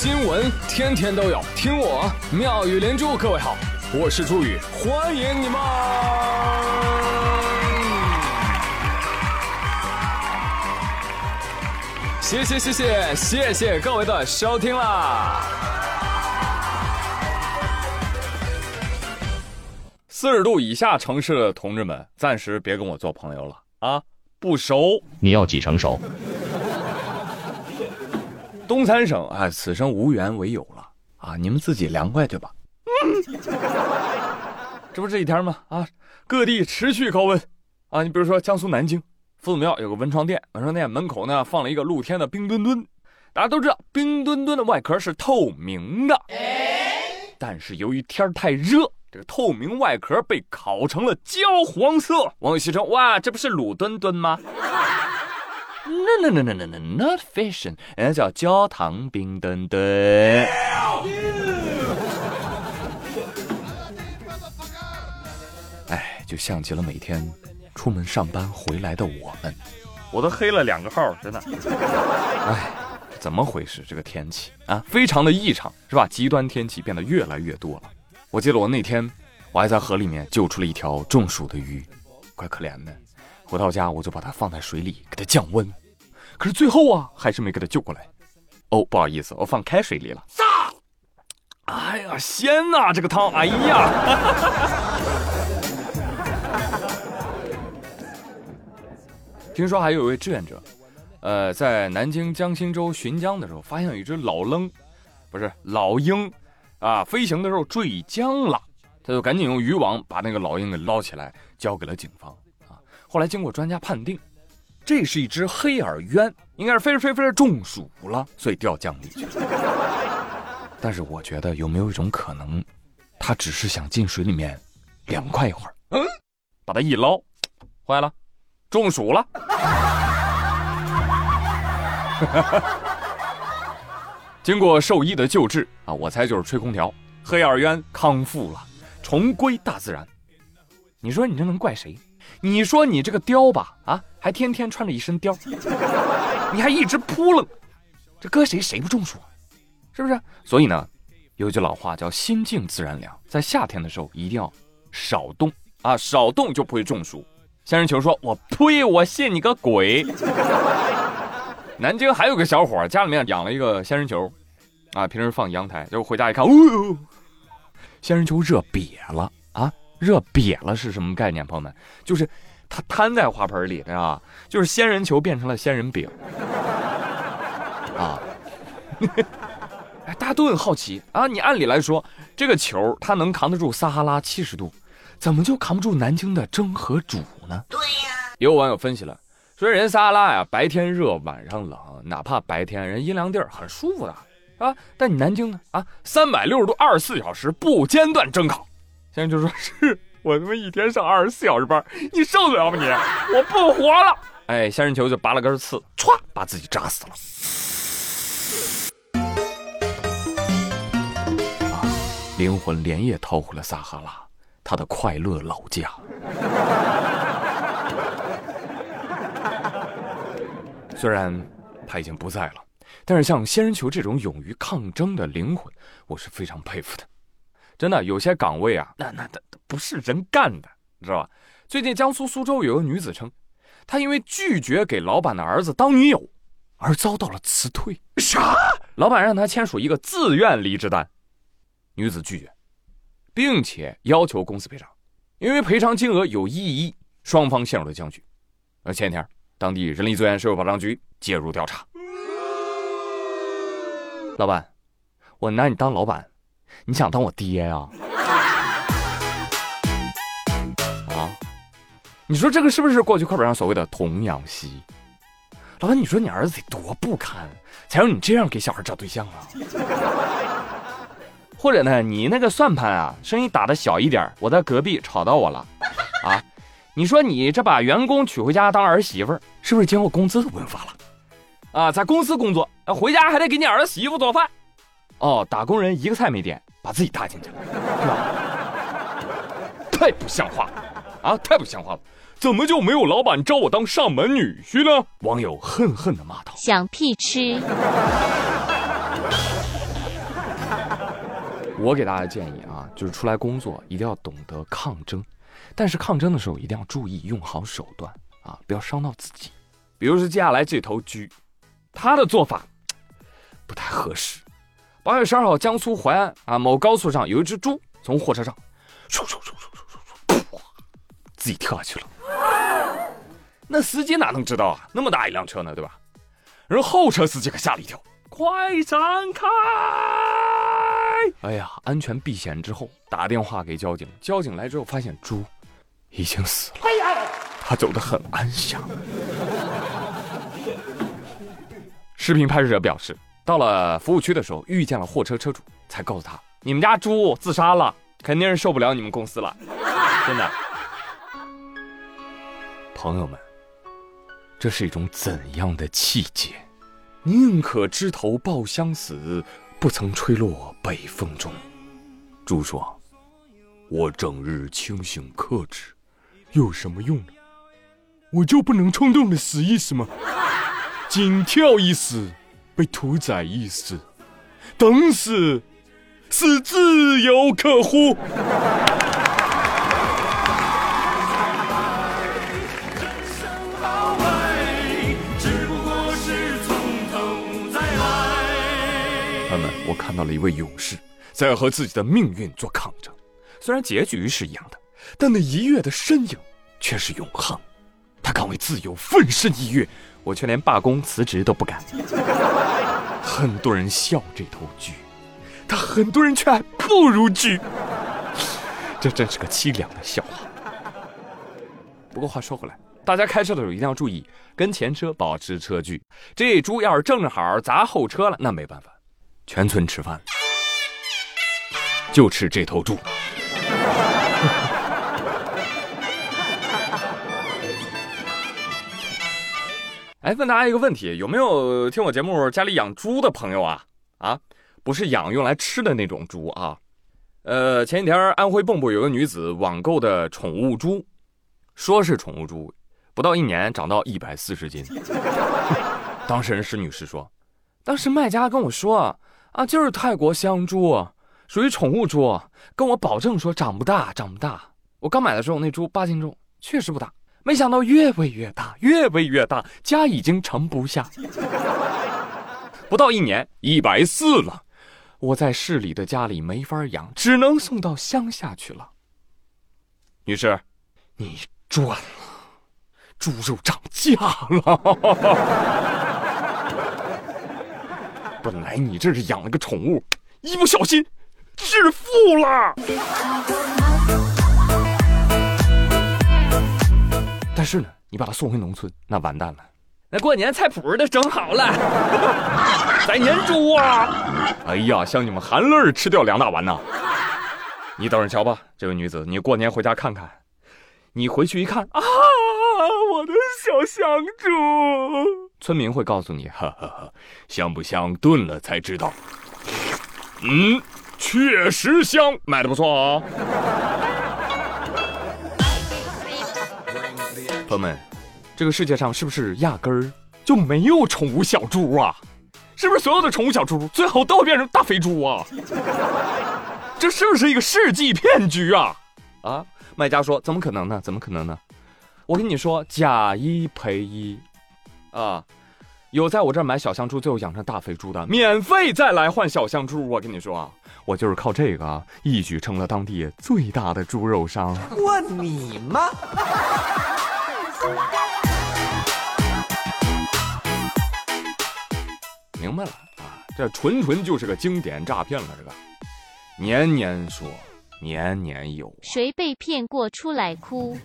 新闻天天都有，听我妙语连珠。各位好，我是朱宇，欢迎你们！谢谢谢谢谢谢各位的收听啦！四十度以下城市的同志们，暂时别跟我做朋友了啊，不熟。你要几成熟？东三省啊，此生无缘为友了啊！你们自己凉快去吧。这不这几天吗？啊，各地持续高温啊！你比如说江苏南京夫子庙有个文创店，文创店门口呢放了一个露天的冰墩墩。大家都知道，冰墩墩的外壳是透明的，但是由于天太热，这个透明外壳被烤成了焦黄色。网友戏称：哇，这不是卤墩墩吗？No no no no no no not fashion，人家叫焦糖冰墩墩。哎，就像极了每天出门上班回来的我们，我都黑了两个号，真的。哎，怎么回事？这个天气啊，非常的异常，是吧？极端天气变得越来越多了。我记得我那天，我还在河里面救出了一条中暑的鱼，怪可怜的。回到家，我就把它放在水里给它降温，可是最后啊，还是没给它救过来。哦，不好意思，我放开水里了。哎呀，鲜呐，这个汤！哎呀，听说还有一位志愿者，呃，在南京江心洲巡江的时候，发现有一只老鹰，不是老鹰，啊，飞行的时候坠江了，他就赶紧用渔网把那个老鹰给捞起来，交给了警方。后来经过专家判定，这是一只黑耳鸢，应该是飞着飞着飞着中暑了，所以掉江里去了。但是我觉得有没有一种可能，它只是想进水里面凉快一会儿，嗯，把它一捞，坏了，中暑了。经过兽医的救治啊，我猜就是吹空调，黑耳鸢康复了，重归大自然。你说你这能怪谁？你说你这个貂吧，啊，还天天穿着一身貂，你还一直扑棱，这搁谁谁不中暑？是不是？所以呢，有一句老话叫“心静自然凉”。在夏天的时候一定要少动啊，少动就不会中暑。仙人球说：“我呸，我信你个鬼！” 南京还有个小伙家里面养了一个仙人球，啊，平时放阳台，结果回家一看，哦，仙人球热瘪了啊！热瘪了是什么概念，朋友们？就是它摊在花盆里，啊，就是仙人球变成了仙人饼 啊！哎，大家都很好奇啊！你按理来说，这个球它能扛得住撒哈拉七十度，怎么就扛不住南京的蒸和煮呢？对呀。有网友分析了，说人撒哈拉呀，白天热，晚上冷，哪怕白天人阴凉地儿很舒服的，啊，但你南京呢？啊，三百六十度，二十四小时不间断蒸烤。先生就说：“是我他妈一天上二十四小时班，你受得了吗你？我不活了！”哎，仙人球就拔了根刺，歘，把自己扎死了。啊，灵魂连夜逃回了撒哈拉，他的快乐老家。虽然他已经不在了，但是像仙人球这种勇于抗争的灵魂，我是非常佩服的。真的有些岗位啊，那那那不是人干的，你知道吧？最近江苏苏州有个女子称，她因为拒绝给老板的儿子当女友，而遭到了辞退。啥？老板让她签署一个自愿离职单，女子拒绝，并且要求公司赔偿，因为赔偿金额有异议，双方陷入了僵局。而前天，当地人力资源社会保障局介入调查。老板，我拿你当老板。你想当我爹呀？啊！你说这个是不是过去课本上所谓的童养媳？老板，你说你儿子得多不堪，才让你这样给小孩找对象啊？或者呢，你那个算盘啊，声音打的小一点，我在隔壁吵到我了啊！你说你这把员工娶回家当儿媳妇，是不是今后工资都不用发了？啊，在公司工作，回家还得给你儿媳妇做饭。哦，打工人一个菜没点，把自己搭进去了，是吧？太不像话了啊！太不像话了！怎么就没有老板招我当上门女婿呢？网友恨恨的骂道：“想屁吃！”我给大家建议啊，就是出来工作一定要懂得抗争，但是抗争的时候一定要注意用好手段啊，不要伤到自己。比如说接下来这头猪，它的做法不太合适。八月十二号，江苏淮安啊某高速上有一只猪从货车上，唰唰唰唰唰唰，噗，自己跳下去了。那司机哪能知道啊？那么大一辆车呢，对吧？然后后车司机可吓了一跳，快闪开！哎呀，安全避险之后，打电话给交警。交警来之后，发现猪已经死了。他走得很安详。视频拍摄者表示，到了服务区的时候，遇见了货车车主，才告诉他：“你们家猪自杀了，肯定是受不了你们公司了。”真的，朋友们，这是一种怎样的气节？宁可枝头抱香死。不曾吹落北风中。猪说：“我整日清醒克制，有什么用呢？我就不能冲动的死一死吗？紧跳一死，被屠宰一死，等死，死自有可乎？”我看到了一位勇士在和自己的命运做抗争，虽然结局是一样的，但那一跃的身影却是永恒。他敢为自由奋身一跃，我却连罢工辞职都不敢。很多人笑这头猪，但很多人却还不如猪。这真是个凄凉的笑话。不过话说回来，大家开车的时候一定要注意跟前车保持车距。这猪要是正好砸后车了，那没办法。全村吃饭，就吃这头猪。哎，问大家一个问题：有没有听我节目家里养猪的朋友啊？啊，不是养用来吃的那种猪啊。呃，前几天安徽蚌埠有个女子网购的宠物猪，说是宠物猪，不到一年长到一百四十斤。当事人施女士说，当时卖家跟我说。啊，就是泰国香猪，属于宠物猪，跟我保证说长不大，长不大。我刚买的时候那猪八斤重，确实不大。没想到越喂越大，越喂越大，家已经盛不下。不到一年，一百四了。我在市里的家里没法养，只能送到乡下去了。女士，你赚了，猪肉涨价了。本来你这是养了个宠物，一不小心致富了。但是呢，你把它送回农村，那完蛋了。那过年菜谱都整好了，宰年猪啊！哎呀，像你们含泪儿吃掉两大碗呐！你等着瞧吧，这位女子，你过年回家看看，你回去一看啊，我的小香猪。村民会告诉你，哈哈哈，香不香？炖了才知道。嗯，确实香，卖的不错啊。朋友们，这个世界上是不是压根儿就没有宠物小猪啊？是不是所有的宠物小猪最后都会变成大肥猪啊？这是不是一个世纪骗局啊？啊，卖家说，怎么可能呢？怎么可能呢？我跟你说，假一赔一。啊，有在我这儿买小香猪，最后养成大肥猪的，免费再来换小香猪。我跟你说啊，我就是靠这个一举成了当地最大的猪肉商。我你妈！明白了啊，这纯纯就是个经典诈骗了，这个年年说，年年有。谁被骗过出来哭？